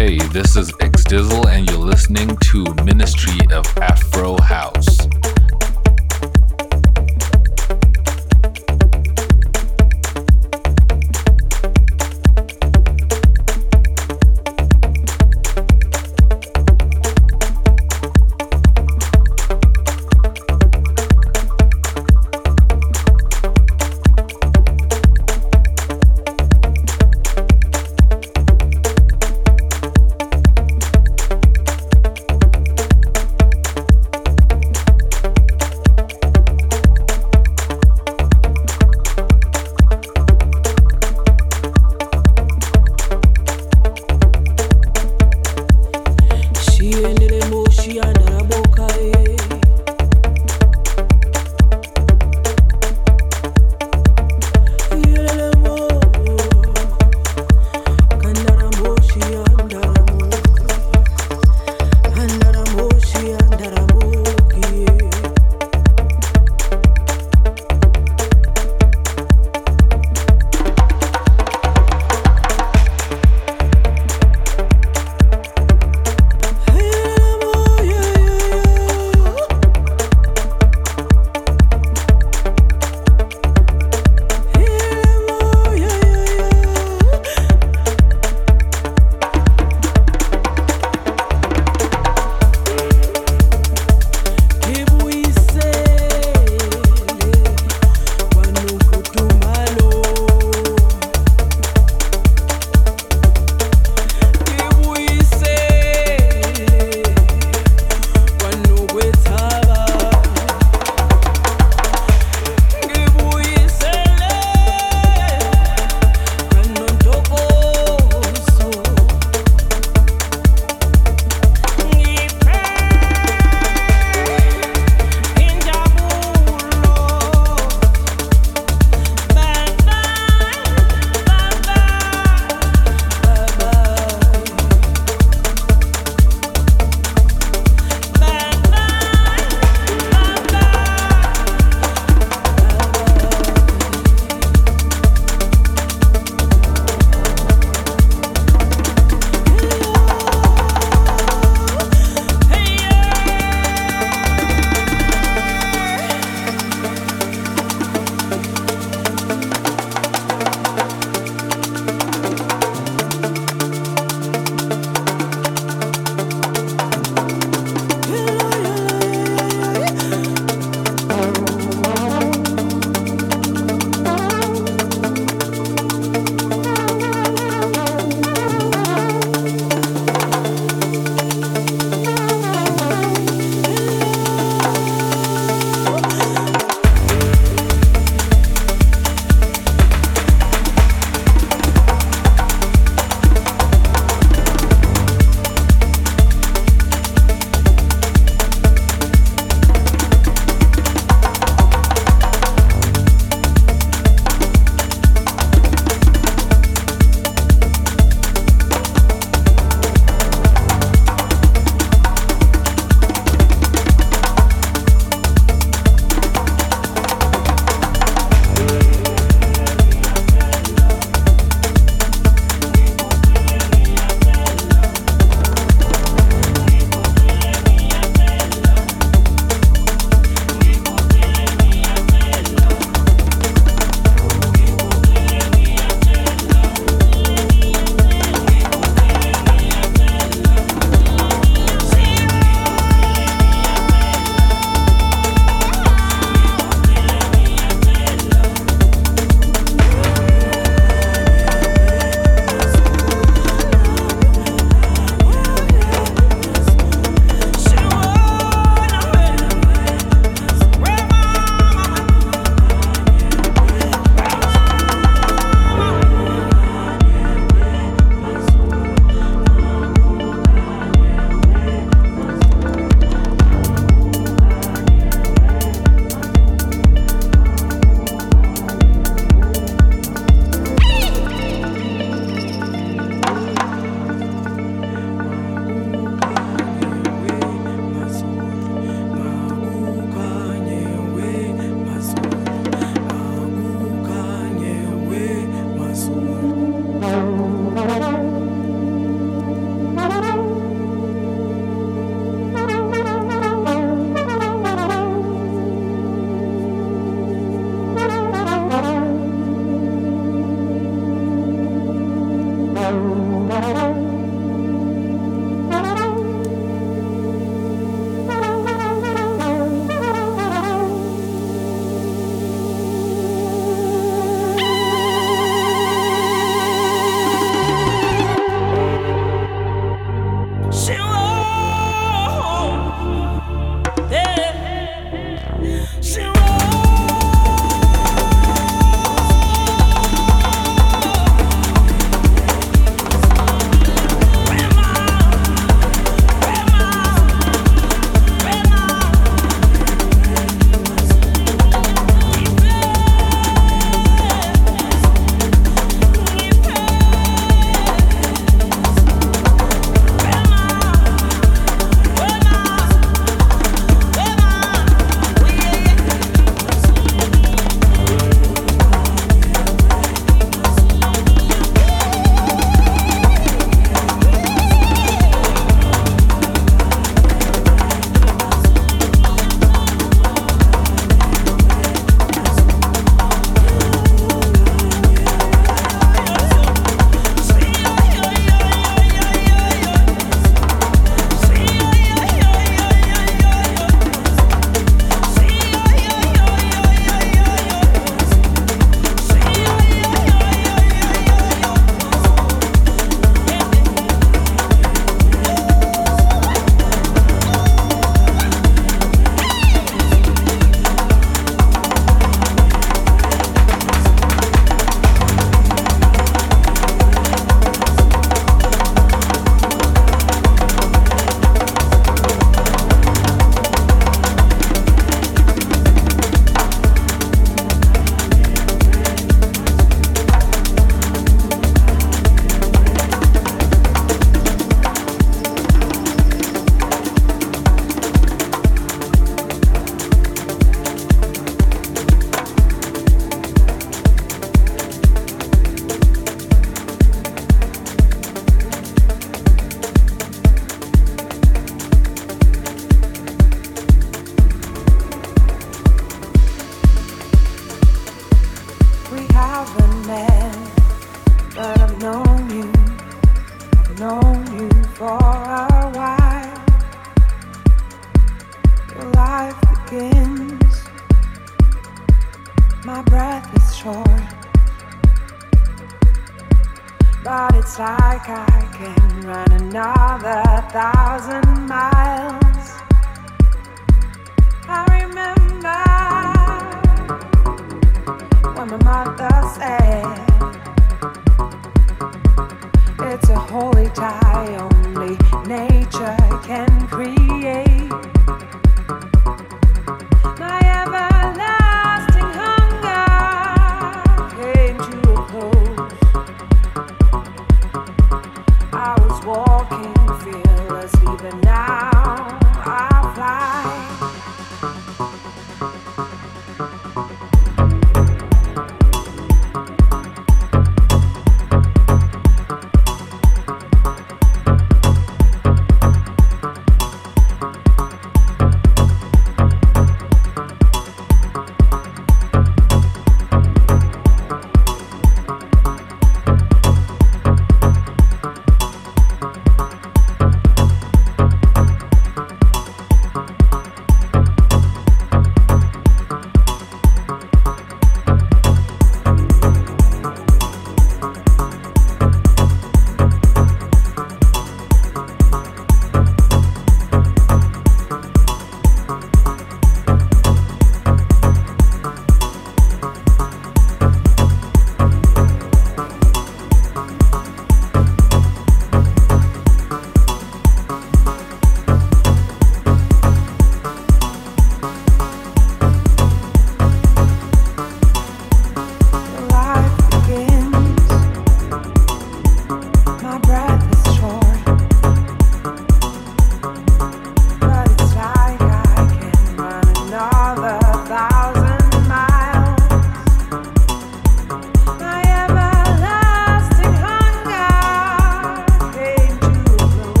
Hey, this is X Dizzle, and you're listening to Ministry of Afro House.